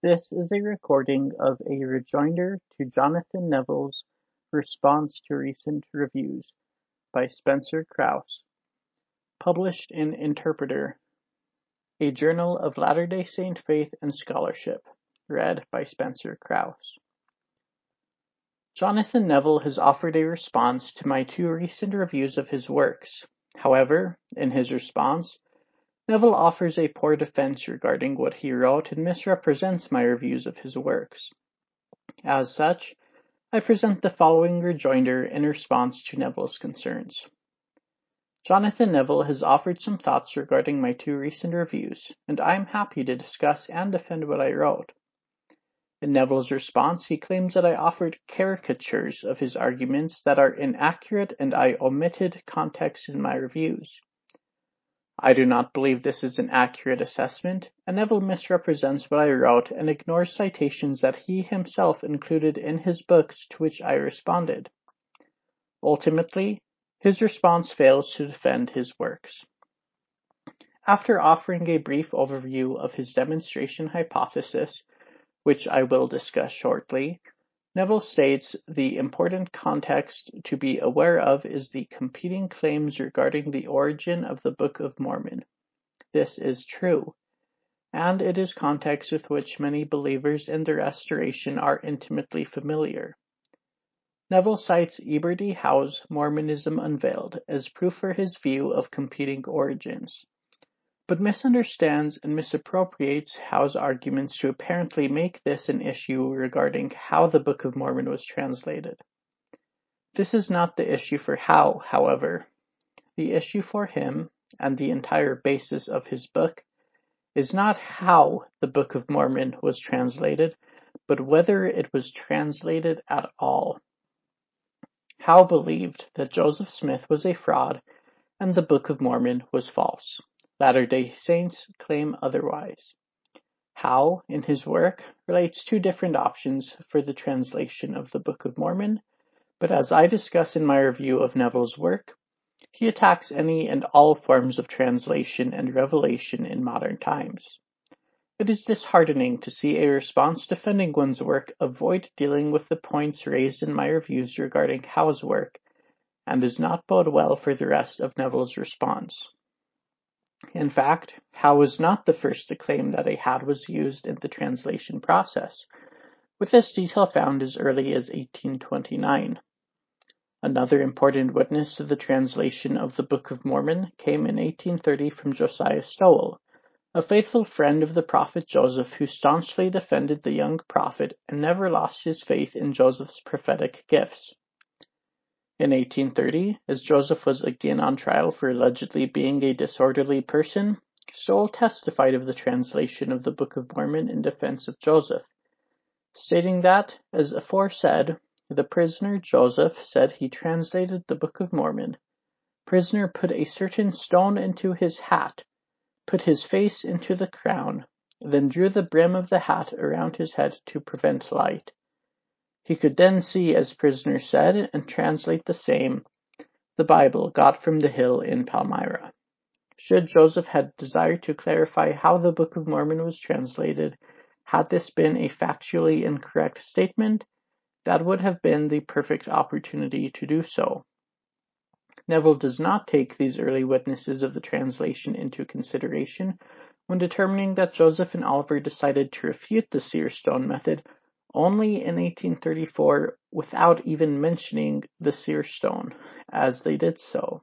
This is a recording of a rejoinder to Jonathan Neville's response to recent reviews by Spencer Krause, published in Interpreter, a journal of Latter-day Saint faith and scholarship, read by Spencer Krause. Jonathan Neville has offered a response to my two recent reviews of his works. However, in his response, Neville offers a poor defense regarding what he wrote and misrepresents my reviews of his works. As such, I present the following rejoinder in response to Neville's concerns. Jonathan Neville has offered some thoughts regarding my two recent reviews, and I am happy to discuss and defend what I wrote. In Neville's response, he claims that I offered caricatures of his arguments that are inaccurate and I omitted context in my reviews. I do not believe this is an accurate assessment, and Neville misrepresents what I wrote and ignores citations that he himself included in his books to which I responded. Ultimately, his response fails to defend his works. After offering a brief overview of his demonstration hypothesis, which I will discuss shortly, Neville states the important context to be aware of is the competing claims regarding the origin of the Book of Mormon. This is true, and it is context with which many believers in the Restoration are intimately familiar. Neville cites Eber D. Howe's Mormonism Unveiled as proof for his view of competing origins but misunderstands and misappropriates Howe's arguments to apparently make this an issue regarding how the Book of Mormon was translated. This is not the issue for Howe, however. The issue for him, and the entire basis of his book, is not how the Book of Mormon was translated, but whether it was translated at all. Howe believed that Joseph Smith was a fraud and the Book of Mormon was false. Latter-day Saints claim otherwise. Howe, in his work, relates two different options for the translation of the Book of Mormon, but as I discuss in my review of Neville's work, he attacks any and all forms of translation and revelation in modern times. It is disheartening to see a response defending one's work avoid dealing with the points raised in my reviews regarding Howe's work, and does not bode well for the rest of Neville's response. In fact, Howe was not the first to claim that a had was used in the translation process, with this detail found as early as 1829. Another important witness to the translation of the Book of Mormon came in 1830 from Josiah Stowell, a faithful friend of the prophet Joseph who staunchly defended the young prophet and never lost his faith in Joseph's prophetic gifts. In 1830, as Joseph was again on trial for allegedly being a disorderly person, Stowell testified of the translation of the Book of Mormon in defense of Joseph, stating that, as aforesaid, the prisoner Joseph said he translated the Book of Mormon. Prisoner put a certain stone into his hat, put his face into the crown, then drew the brim of the hat around his head to prevent light. He could then see, as prisoner said, and translate the same, the Bible got from the hill in Palmyra. Should Joseph had desired to clarify how the Book of Mormon was translated, had this been a factually incorrect statement, that would have been the perfect opportunity to do so. Neville does not take these early witnesses of the translation into consideration when determining that Joseph and Oliver decided to refute the seer stone method only in 1834 without even mentioning the seer stone, as they did so.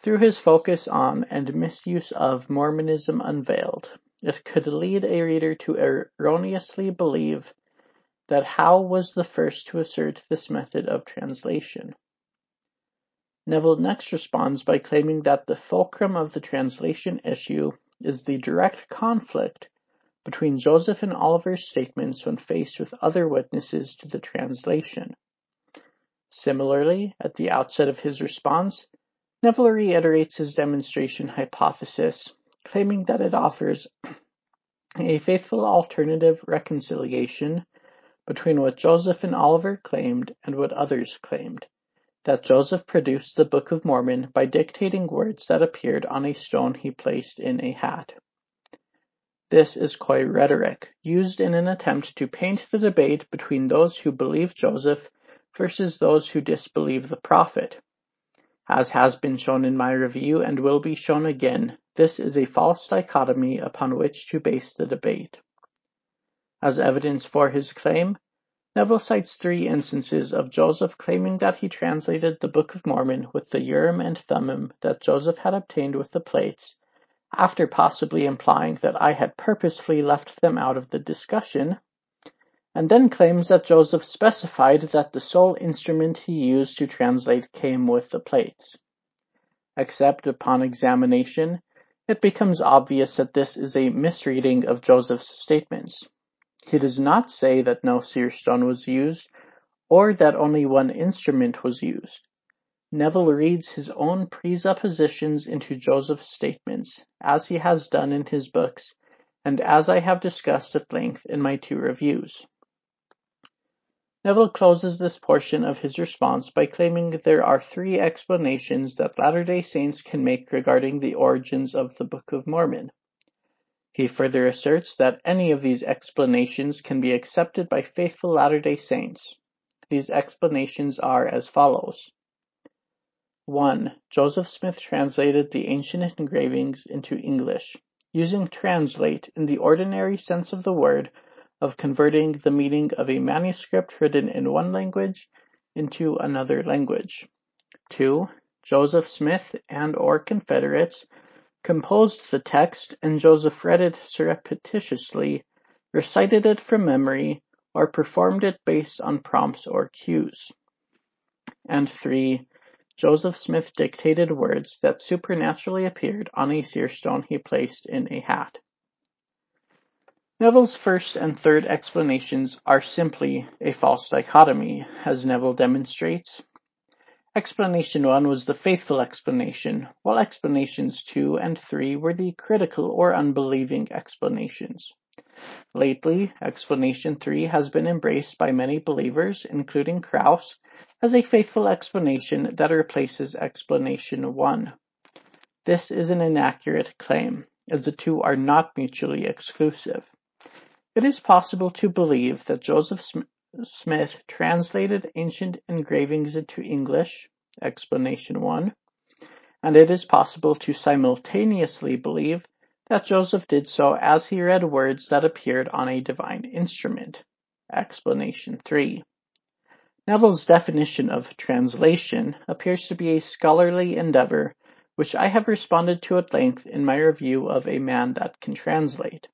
Through his focus on and misuse of Mormonism Unveiled, it could lead a reader to erroneously believe that Howe was the first to assert this method of translation. Neville next responds by claiming that the fulcrum of the translation issue is the direct conflict between Joseph and Oliver's statements when faced with other witnesses to the translation. Similarly, at the outset of his response, Neville reiterates his demonstration hypothesis, claiming that it offers a faithful alternative reconciliation between what Joseph and Oliver claimed and what others claimed, that Joseph produced the Book of Mormon by dictating words that appeared on a stone he placed in a hat. This is coy rhetoric, used in an attempt to paint the debate between those who believe Joseph versus those who disbelieve the prophet. As has been shown in my review and will be shown again, this is a false dichotomy upon which to base the debate. As evidence for his claim, Neville cites three instances of Joseph claiming that he translated the Book of Mormon with the Urim and Thummim that Joseph had obtained with the plates, after possibly implying that I had purposefully left them out of the discussion, and then claims that Joseph specified that the sole instrument he used to translate came with the plates. Except upon examination, it becomes obvious that this is a misreading of Joseph's statements. He does not say that no seer stone was used, or that only one instrument was used. Neville reads his own presuppositions into Joseph's statements, as he has done in his books, and as I have discussed at length in my two reviews. Neville closes this portion of his response by claiming there are three explanations that Latter-day Saints can make regarding the origins of the Book of Mormon. He further asserts that any of these explanations can be accepted by faithful Latter-day Saints. These explanations are as follows. 1. Joseph Smith translated the ancient engravings into English, using translate in the ordinary sense of the word of converting the meaning of a manuscript written in one language into another language. 2. Joseph Smith and or Confederates composed the text and Joseph read it surreptitiously, recited it from memory, or performed it based on prompts or cues. And 3. Joseph Smith dictated words that supernaturally appeared on a seer stone he placed in a hat. Neville's first and third explanations are simply a false dichotomy, as Neville demonstrates, Explanation 1 was the faithful explanation, while explanations 2 and 3 were the critical or unbelieving explanations. Lately, explanation 3 has been embraced by many believers, including Krause, as a faithful explanation that replaces explanation 1. This is an inaccurate claim, as the two are not mutually exclusive. It is possible to believe that Joseph Smith translated ancient engravings into English (explanation 1), and it is possible to simultaneously believe that Joseph did so as he read words that appeared on a divine instrument (explanation 3). Neville's definition of translation appears to be a scholarly endeavor which I have responded to at length in my review of A Man That Can Translate.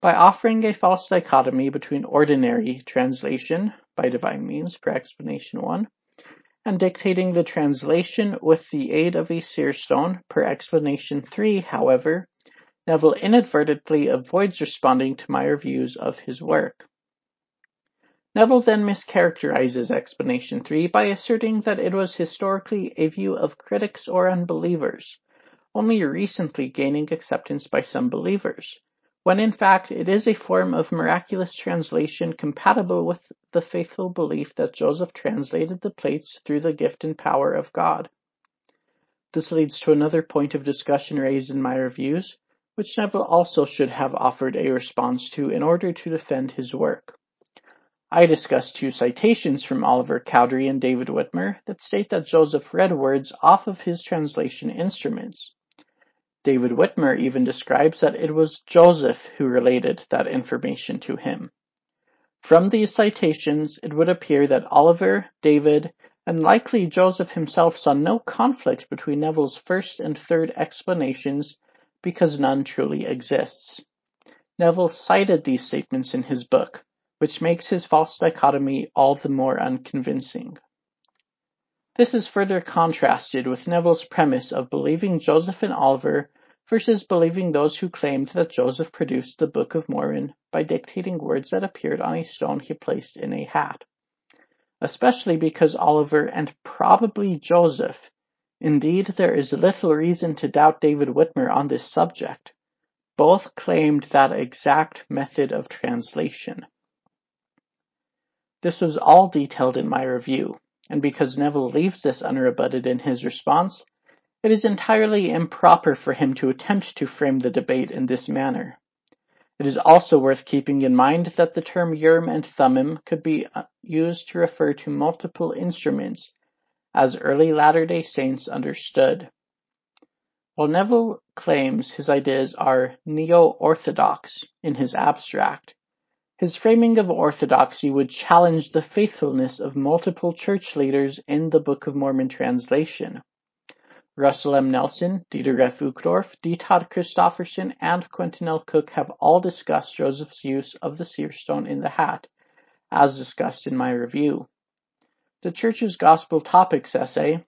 By offering a false dichotomy between ordinary translation by divine means per explanation 1 and dictating the translation with the aid of a seer stone per explanation 3, however, Neville inadvertently avoids responding to my reviews of his work. Neville then mischaracterizes explanation 3 by asserting that it was historically a view of critics or unbelievers, only recently gaining acceptance by some believers when in fact it is a form of miraculous translation compatible with the faithful belief that Joseph translated the plates through the gift and power of God. This leads to another point of discussion raised in my reviews, which Neville also should have offered a response to in order to defend his work. I discussed two citations from Oliver Cowdery and David Whitmer that state that Joseph read words off of his translation instruments. David Whitmer even describes that it was Joseph who related that information to him. From these citations, it would appear that Oliver, David, and likely Joseph himself saw no conflict between Neville's first and third explanations because none truly exists. Neville cited these statements in his book, which makes his false dichotomy all the more unconvincing. This is further contrasted with Neville's premise of believing Joseph and Oliver versus believing those who claimed that Joseph produced the Book of Mormon by dictating words that appeared on a stone he placed in a hat. Especially because Oliver and probably Joseph, indeed there is little reason to doubt David Whitmer on this subject, both claimed that exact method of translation. This was all detailed in my review, and because Neville leaves this unrebutted in his response, it is entirely improper for him to attempt to frame the debate in this manner. It is also worth keeping in mind that the term Urim and Thummim could be uh, used to refer to multiple instruments, as early Latter-day Saints understood. While Neville claims his ideas are neo-orthodox in his abstract, his framing of orthodoxy would challenge the faithfulness of multiple church leaders in the Book of Mormon translation. Russell M. Nelson, Dieter F. Uchtdorf, D. Todd Christofferson, and Quentin L. Cook have all discussed Joseph's use of the seer stone in the hat, as discussed in my review. The Church's Gospel Topics essay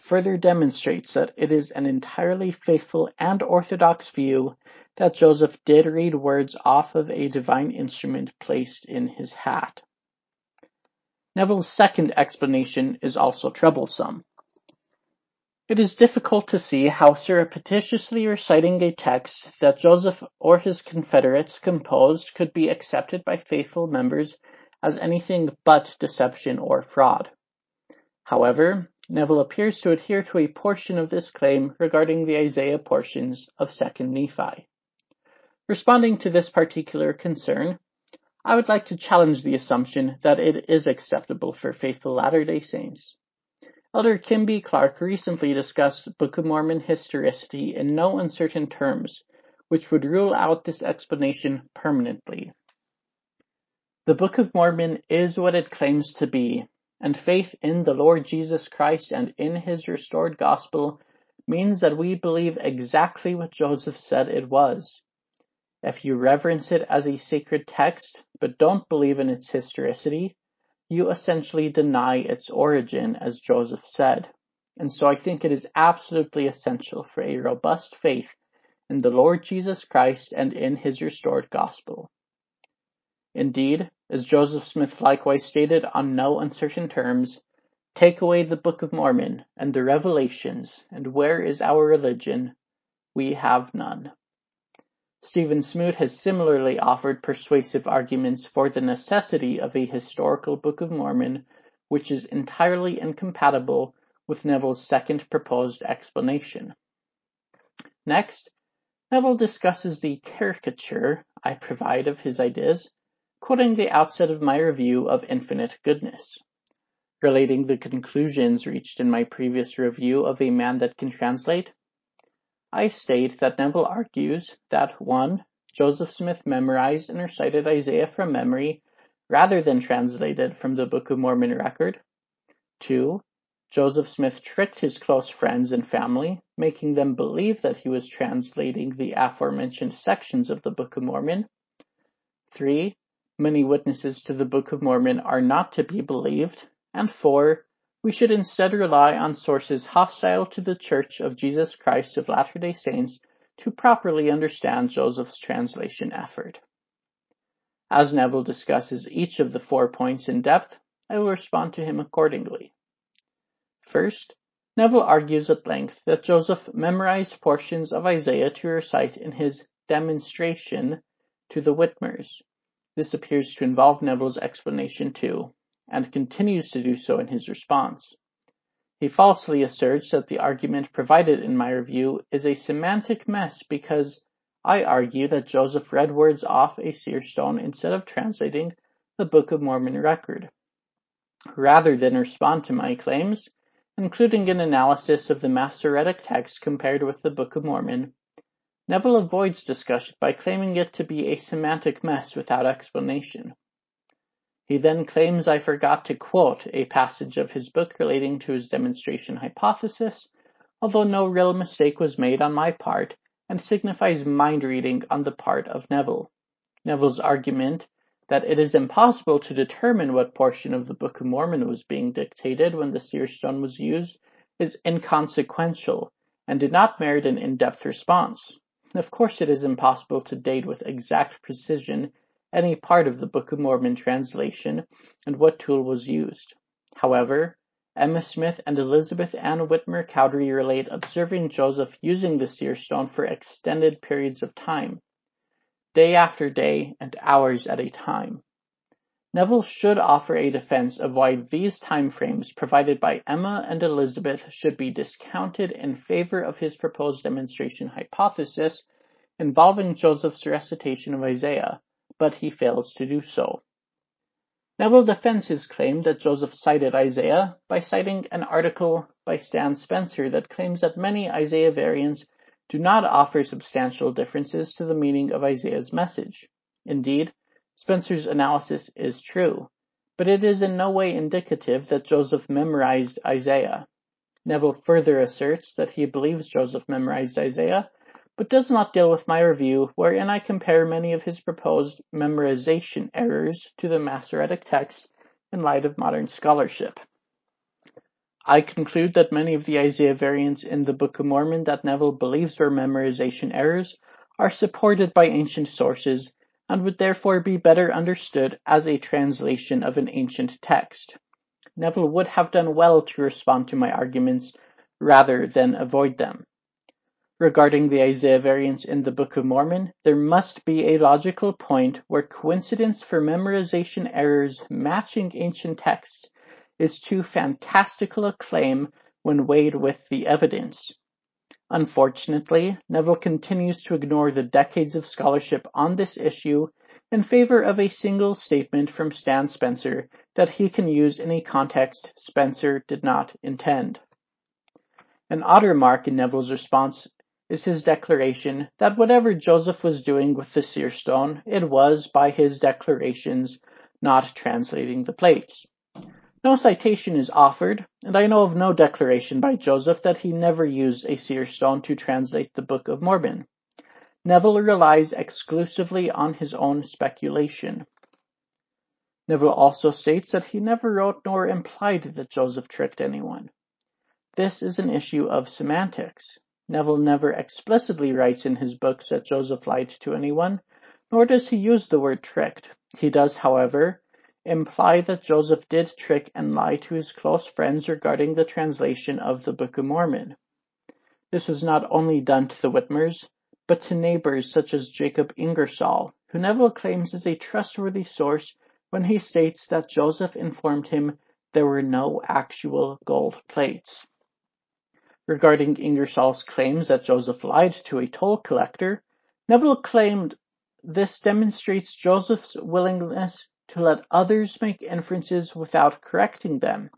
further demonstrates that it is an entirely faithful and orthodox view that Joseph did read words off of a divine instrument placed in his hat. Neville's second explanation is also troublesome. It is difficult to see how surreptitiously reciting a text that Joseph or his confederates composed could be accepted by faithful members as anything but deception or fraud. However, Neville appears to adhere to a portion of this claim regarding the Isaiah portions of 2nd Nephi. Responding to this particular concern, I would like to challenge the assumption that it is acceptable for faithful Latter-day Saints. Elder Kim B. Clark recently discussed Book of Mormon historicity in no uncertain terms, which would rule out this explanation permanently. The Book of Mormon is what it claims to be, and faith in the Lord Jesus Christ and in his restored gospel means that we believe exactly what Joseph said it was. If you reverence it as a sacred text, but don't believe in its historicity, you essentially deny its origin, as Joseph said. And so I think it is absolutely essential for a robust faith in the Lord Jesus Christ and in his restored gospel. Indeed, as Joseph Smith likewise stated on no uncertain terms, take away the Book of Mormon and the Revelations, and where is our religion? We have none. Stephen Smoot has similarly offered persuasive arguments for the necessity of a historical Book of Mormon which is entirely incompatible with Neville's second proposed explanation. Next, Neville discusses the caricature I provide of his ideas, quoting the outset of my review of Infinite Goodness. Relating the conclusions reached in my previous review of A Man That Can Translate, I state that Neville argues that 1. Joseph Smith memorized and recited Isaiah from memory rather than translated from the Book of Mormon record. 2. Joseph Smith tricked his close friends and family, making them believe that he was translating the aforementioned sections of the Book of Mormon. 3. Many witnesses to the Book of Mormon are not to be believed. And 4. We should instead rely on sources hostile to the Church of Jesus Christ of Latter-day Saints to properly understand Joseph's translation effort. As Neville discusses each of the four points in depth, I will respond to him accordingly. First, Neville argues at length that Joseph memorized portions of Isaiah to recite in his demonstration to the Whitmers. This appears to involve Neville's explanation two, and continues to do so in his response. He falsely asserts that the argument provided in my review is a semantic mess because I argue that Joseph read words off a seer stone instead of translating the Book of Mormon record. Rather than respond to my claims, including an analysis of the Masoretic text compared with the Book of Mormon, Neville avoids discussion by claiming it to be a semantic mess without explanation. He then claims I forgot to quote a passage of his book relating to his demonstration hypothesis, although no real mistake was made on my part and signifies mind reading on the part of Neville. Neville's argument that it is impossible to determine what portion of the Book of Mormon was being dictated when the seer stone was used is inconsequential and did not merit an in-depth response. Of course it is impossible to date with exact precision any part of the Book of Mormon translation and what tool was used. However, Emma Smith and Elizabeth Ann Whitmer Cowdery relate observing Joseph using the seer stone for extended periods of time, day after day and hours at a time. Neville should offer a defense of why these time frames provided by Emma and Elizabeth should be discounted in favor of his proposed demonstration hypothesis involving Joseph's recitation of Isaiah, but he fails to do so. Neville defends his claim that Joseph cited Isaiah by citing an article by Stan Spencer that claims that many Isaiah variants do not offer substantial differences to the meaning of Isaiah's message. Indeed, Spencer's analysis is true, but it is in no way indicative that Joseph memorized Isaiah. Neville further asserts that he believes Joseph memorized Isaiah, but does not deal with my review wherein I compare many of his proposed memorization errors to the Masoretic text in light of modern scholarship. I conclude that many of the Isaiah variants in the Book of Mormon that Neville believes are memorization errors are supported by ancient sources and would therefore be better understood as a translation of an ancient text. Neville would have done well to respond to my arguments rather than avoid them. Regarding the Isaiah variants in the Book of Mormon, there must be a logical point where coincidence for memorization errors matching ancient texts is too fantastical a claim when weighed with the evidence. Unfortunately, Neville continues to ignore the decades of scholarship on this issue in favor of a single statement from Stan Spencer that he can use in a context Spencer did not intend. An odder mark in Neville's response is his declaration that whatever Joseph was doing with the seer stone, it was, by his declarations, not translating the plates. No citation is offered, and I know of no declaration by Joseph that he never used a seer stone to translate the Book of Mormon. Neville relies exclusively on his own speculation. Neville also states that he never wrote nor implied that Joseph tricked anyone. This is an issue of semantics. Neville never explicitly writes in his books that Joseph lied to anyone, nor does he use the word tricked. He does, however, imply that Joseph did trick and lie to his close friends regarding the translation of the Book of Mormon. This was not only done to the Whitmers, but to neighbors such as Jacob Ingersoll, who Neville claims is a trustworthy source when he states that Joseph informed him there were no actual gold plates. Regarding Ingersoll's claims that Joseph lied to a toll collector, Neville claimed this demonstrates Joseph's willingness to let others make inferences without correcting them.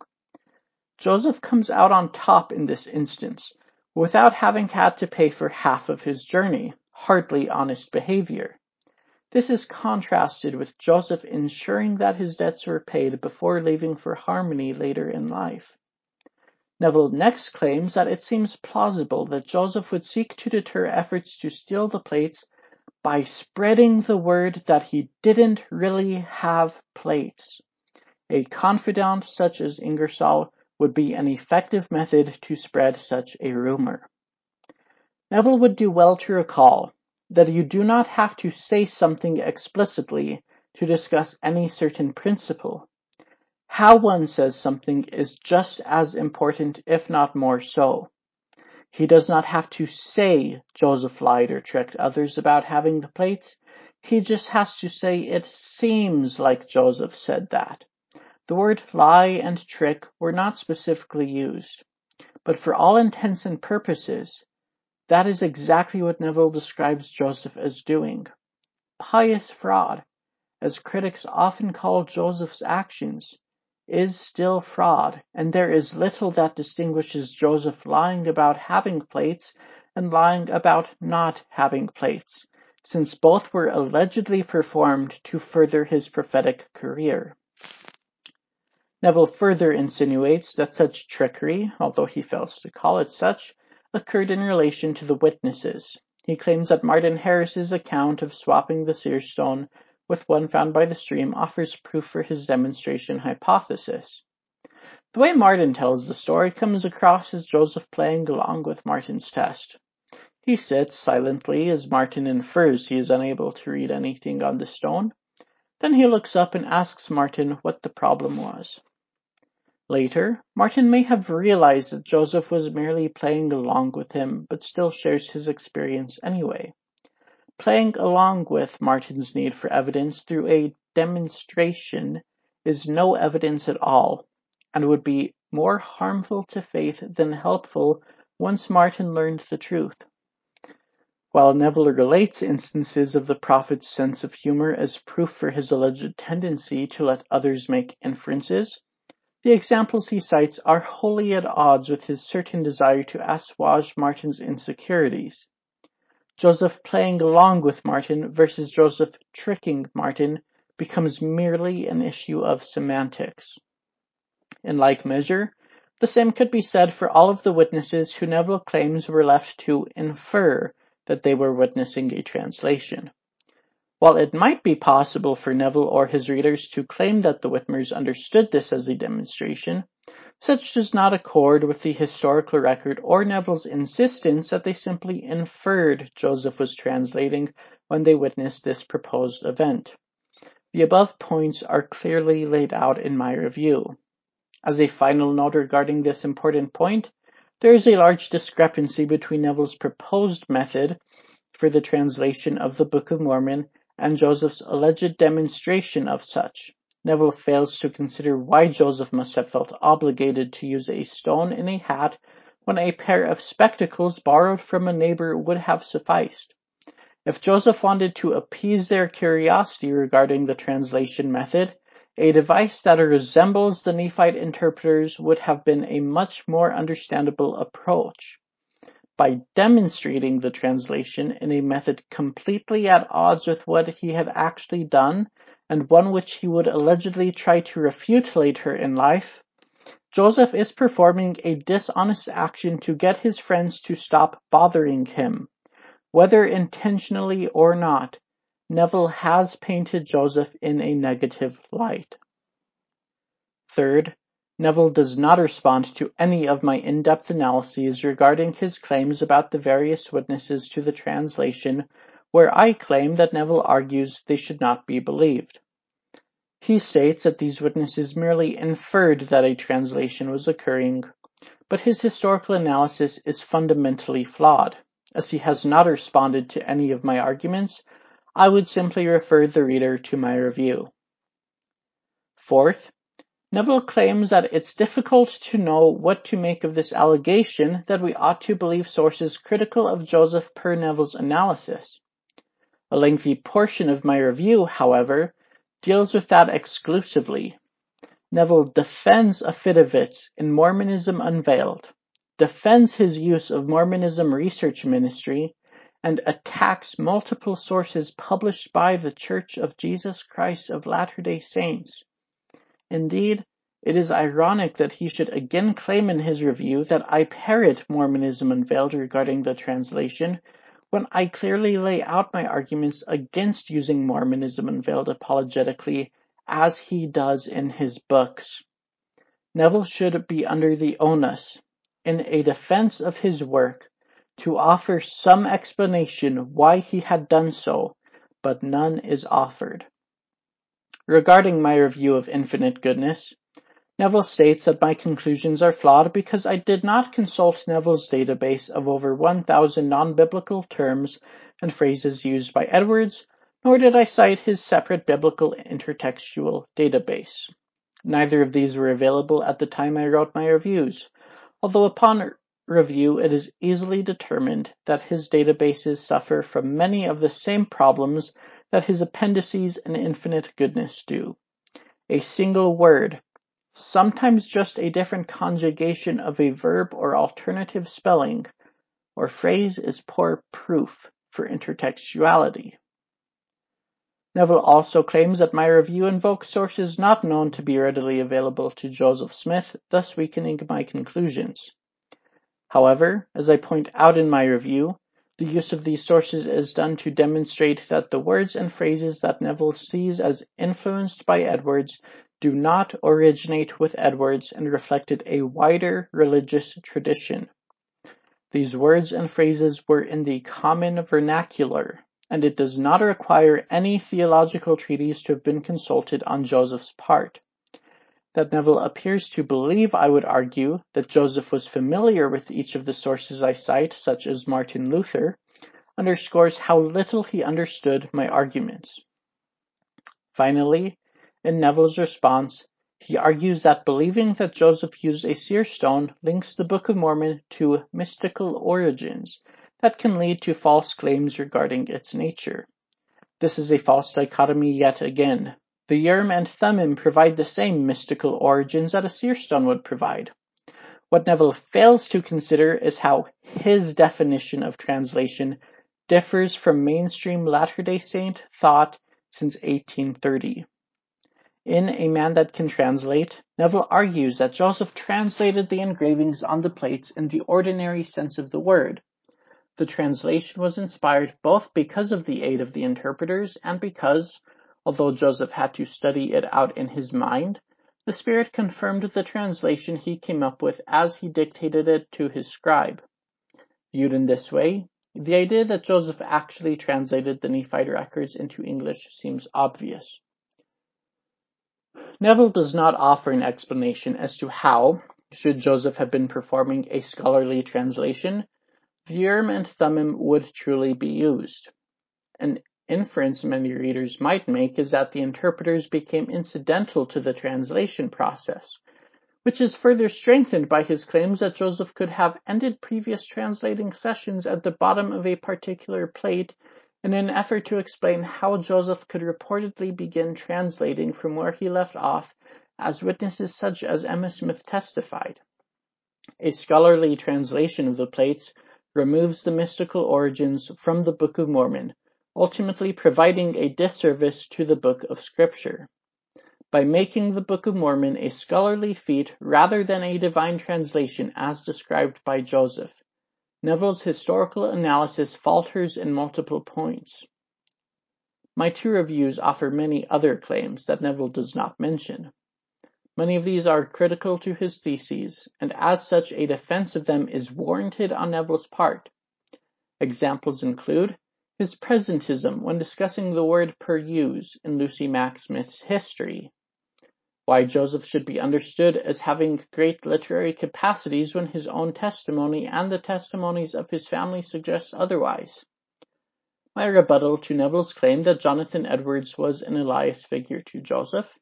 Joseph comes out on top in this instance, without having had to pay for half of his journey, hardly honest behavior. This is contrasted with Joseph ensuring that his debts were paid before leaving for Harmony later in life. Neville next claims that it seems plausible that Joseph would seek to deter efforts to steal the plates by spreading the word that he didn't really have plates. A confidant such as Ingersoll would be an effective method to spread such a rumor. Neville would do well to recall that you do not have to say something explicitly to discuss any certain principle. How one says something is just as important, if not more so. He does not have to say Joseph lied or tricked others about having the plates. He just has to say it seems like Joseph said that. The word lie and trick were not specifically used, but for all intents and purposes, that is exactly what Neville describes Joseph as doing. Pious fraud, as critics often call Joseph's actions, is still fraud, and there is little that distinguishes Joseph lying about having plates and lying about not having plates, since both were allegedly performed to further his prophetic career. Neville further insinuates that such trickery, although he fails to call it such, occurred in relation to the witnesses. He claims that Martin Harris's account of swapping the seer stone with one found by the stream offers proof for his demonstration hypothesis. The way Martin tells the story comes across as Joseph playing along with Martin's test. He sits silently as Martin infers he is unable to read anything on the stone. Then he looks up and asks Martin what the problem was. Later, Martin may have realized that Joseph was merely playing along with him, but still shares his experience anyway. Playing along with Martin's need for evidence through a demonstration is no evidence at all, and would be more harmful to faith than helpful once Martin learned the truth. While Neville relates instances of the prophet's sense of humor as proof for his alleged tendency to let others make inferences, the examples he cites are wholly at odds with his certain desire to assuage Martin's insecurities. Joseph playing along with Martin versus Joseph tricking Martin becomes merely an issue of semantics. In like measure, the same could be said for all of the witnesses who Neville claims were left to infer that they were witnessing a translation. While it might be possible for Neville or his readers to claim that the Whitmers understood this as a demonstration, such does not accord with the historical record or Neville's insistence that they simply inferred Joseph was translating when they witnessed this proposed event. The above points are clearly laid out in my review. As a final note regarding this important point, there is a large discrepancy between Neville's proposed method for the translation of the Book of Mormon and Joseph's alleged demonstration of such. Neville fails to consider why Joseph must have felt obligated to use a stone in a hat when a pair of spectacles borrowed from a neighbor would have sufficed. If Joseph wanted to appease their curiosity regarding the translation method, a device that resembles the Nephite interpreters would have been a much more understandable approach. By demonstrating the translation in a method completely at odds with what he had actually done, and one which he would allegedly try to refute later in life, Joseph is performing a dishonest action to get his friends to stop bothering him. Whether intentionally or not, Neville has painted Joseph in a negative light. Third, Neville does not respond to any of my in-depth analyses regarding his claims about the various witnesses to the translation where I claim that Neville argues they should not be believed. He states that these witnesses merely inferred that a translation was occurring, but his historical analysis is fundamentally flawed. As he has not responded to any of my arguments, I would simply refer the reader to my review. Fourth, Neville claims that it's difficult to know what to make of this allegation that we ought to believe sources critical of Joseph per Neville's analysis. A lengthy portion of my review, however, deals with that exclusively. Neville defends Affidavits in Mormonism Unveiled, defends his use of Mormonism Research Ministry, and attacks multiple sources published by the Church of Jesus Christ of Latter-day Saints. Indeed, it is ironic that he should again claim in his review that I parrot Mormonism Unveiled regarding the translation, when I clearly lay out my arguments against using Mormonism Unveiled apologetically as he does in his books. Neville should be under the onus, in a defense of his work, to offer some explanation why he had done so, but none is offered. Regarding my review of Infinite Goodness, Neville states that my conclusions are flawed because I did not consult Neville's database of over 1,000 non-biblical terms and phrases used by Edwards, nor did I cite his separate biblical intertextual database. Neither of these were available at the time I wrote my reviews, although upon review it is easily determined that his databases suffer from many of the same problems that his appendices and infinite goodness do. A single word, sometimes just a different conjugation of a verb or alternative spelling, or phrase is poor proof for intertextuality. Neville also claims that my review invokes sources not known to be readily available to Joseph Smith, thus weakening my conclusions. However, as I point out in my review, the use of these sources is done to demonstrate that the words and phrases that Neville sees as influenced by Edwards do not originate with Edwards and reflected a wider religious tradition. These words and phrases were in the common vernacular, and it does not require any theological treatise to have been consulted on Joseph's part. That Neville appears to believe, I would argue, that Joseph was familiar with each of the sources I cite, such as Martin Luther, underscores how little he understood my arguments. Finally, in Neville's response, he argues that believing that Joseph used a seer stone links the Book of Mormon to mystical origins, that can lead to false claims regarding its nature. This is a false dichotomy yet again. The Urim and Thummim provide the same mystical origins that a seer stone would provide. What Neville fails to consider is how his definition of translation differs from mainstream Latter-day Saint thought since 1830. In A Man That Can Translate, Neville argues that Joseph translated the engravings on the plates in the ordinary sense of the word. The translation was inspired both because of the aid of the interpreters and because, although Joseph had to study it out in his mind, the Spirit confirmed the translation he came up with as he dictated it to his scribe. Viewed in this way, the idea that Joseph actually translated the Nephite records into English seems obvious. Neville does not offer an explanation as to how, should Joseph have been performing a scholarly translation, the Urim and Thummim would truly be used. An inference many readers might make is that the interpreters became incidental to the translation process, which is further strengthened by his claims that Joseph could have ended previous translating sessions at the bottom of a particular plate in an effort to explain how Joseph could reportedly begin translating from where he left off, as witnesses such as Emma Smith testified. A scholarly translation of the plates removes the mystical origins from the Book of Mormon, ultimately providing a disservice to the book of Scripture. By making the Book of Mormon a scholarly feat rather than a divine translation as described by Joseph, Neville's historical analysis falters in multiple points. My two reviews offer many other claims that Neville does not mention. Many of these are critical to his theses, and as such a defense of them is warranted on Neville's part. Examples include his presentism when discussing the word per use in Lucy Mack Smith's history, why Joseph should be understood as having great literary capacities when his own testimony and the testimonies of his family suggest otherwise. My rebuttal to Neville's claim that Jonathan Edwards was an Elias figure to Joseph.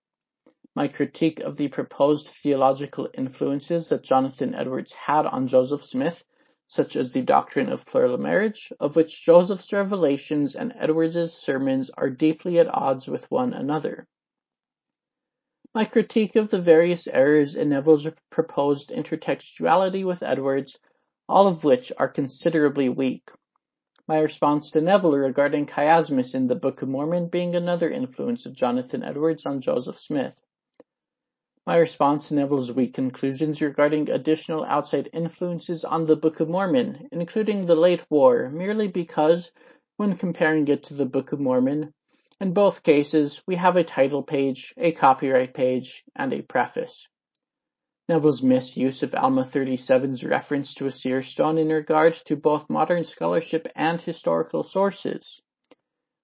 My critique of the proposed theological influences that Jonathan Edwards had on Joseph Smith, such as the doctrine of plural marriage, of which Joseph's revelations and Edwards's sermons are deeply at odds with one another. My critique of the various errors in Neville's proposed intertextuality with Edwards, all of which are considerably weak. My response to Neville regarding chiasmus in the Book of Mormon being another influence of Jonathan Edwards on Joseph Smith. My response to Neville's weak conclusions regarding additional outside influences on the Book of Mormon, including the late war, merely because, when comparing it to the Book of Mormon, in both cases, we have a title page, a copyright page, and a preface. Neville's misuse of Alma 37's reference to a seer stone in regard to both modern scholarship and historical sources.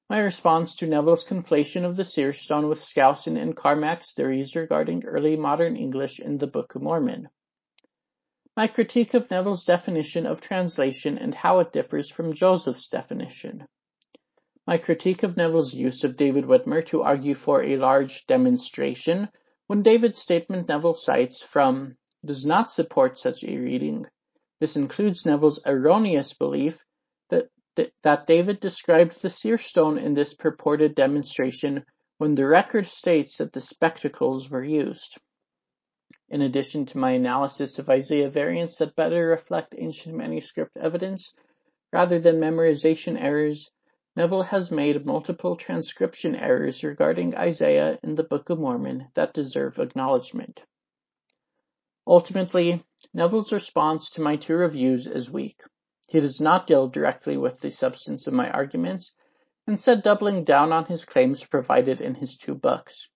My response to Neville's conflation of the seer stone with Skousen and Carmack's theories regarding early modern English in the Book of Mormon. My critique of Neville's definition of translation and how it differs from Joseph's definition. My critique of Neville's use of David Whitmer to argue for a large demonstration, when David's statement Neville cites from does not support such a reading. This includes Neville's erroneous belief that, that David described the seer stone in this purported demonstration when the record states that the spectacles were used. In addition to my analysis of Isaiah variants that better reflect ancient manuscript evidence, rather than memorization errors, Neville has made multiple transcription errors regarding Isaiah in the Book of Mormon that deserve acknowledgement. Ultimately, Neville's response to my two reviews is weak. He does not deal directly with the substance of my arguments, instead doubling down on his claims provided in his two books.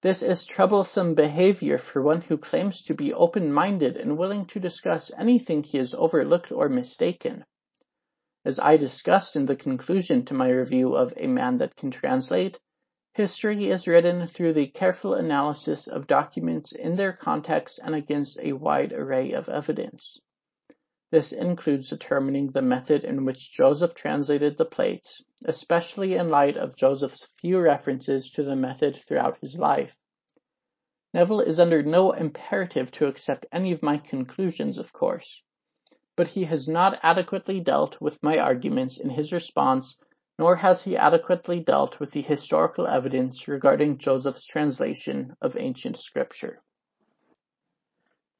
This is troublesome behavior for one who claims to be open-minded and willing to discuss anything he has overlooked or mistaken. As I discussed in the conclusion to my review of A Man That Can Translate, history is written through the careful analysis of documents in their context and against a wide array of evidence. This includes determining the method in which Joseph translated the plates, especially in light of Joseph's few references to the method throughout his life. Neville is under no imperative to accept any of my conclusions, of course but he has not adequately dealt with my arguments in his response, nor has he adequately dealt with the historical evidence regarding Joseph's translation of ancient scripture.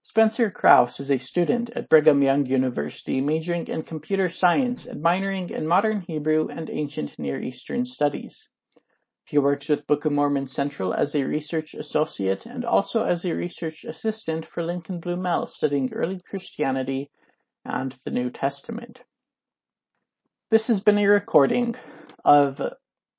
Spencer Krause is a student at Brigham Young University majoring in computer science and minoring in modern Hebrew and ancient Near Eastern studies. He works with Book of Mormon Central as a research associate and also as a research assistant for Lincoln Blumell studying early Christianity and the New Testament. This has been a recording of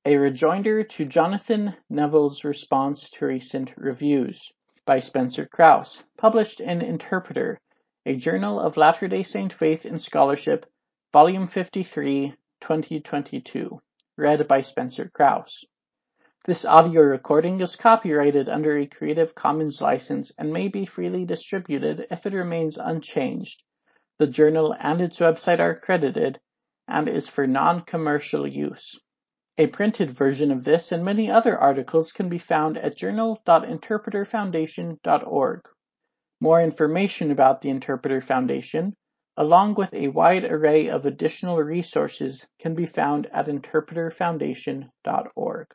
a rejoinder to Jonathan Neville's response to recent reviews by Spencer Kraus, published in Interpreter, a Journal of Latter-day Saint Faith and Scholarship, Volume 53, 2022, read by Spencer Kraus. This audio recording is copyrighted under a Creative Commons license and may be freely distributed if it remains unchanged. The journal and its website are credited and is for non-commercial use. A printed version of this and many other articles can be found at journal.interpreterfoundation.org. More information about the Interpreter Foundation, along with a wide array of additional resources, can be found at interpreterfoundation.org.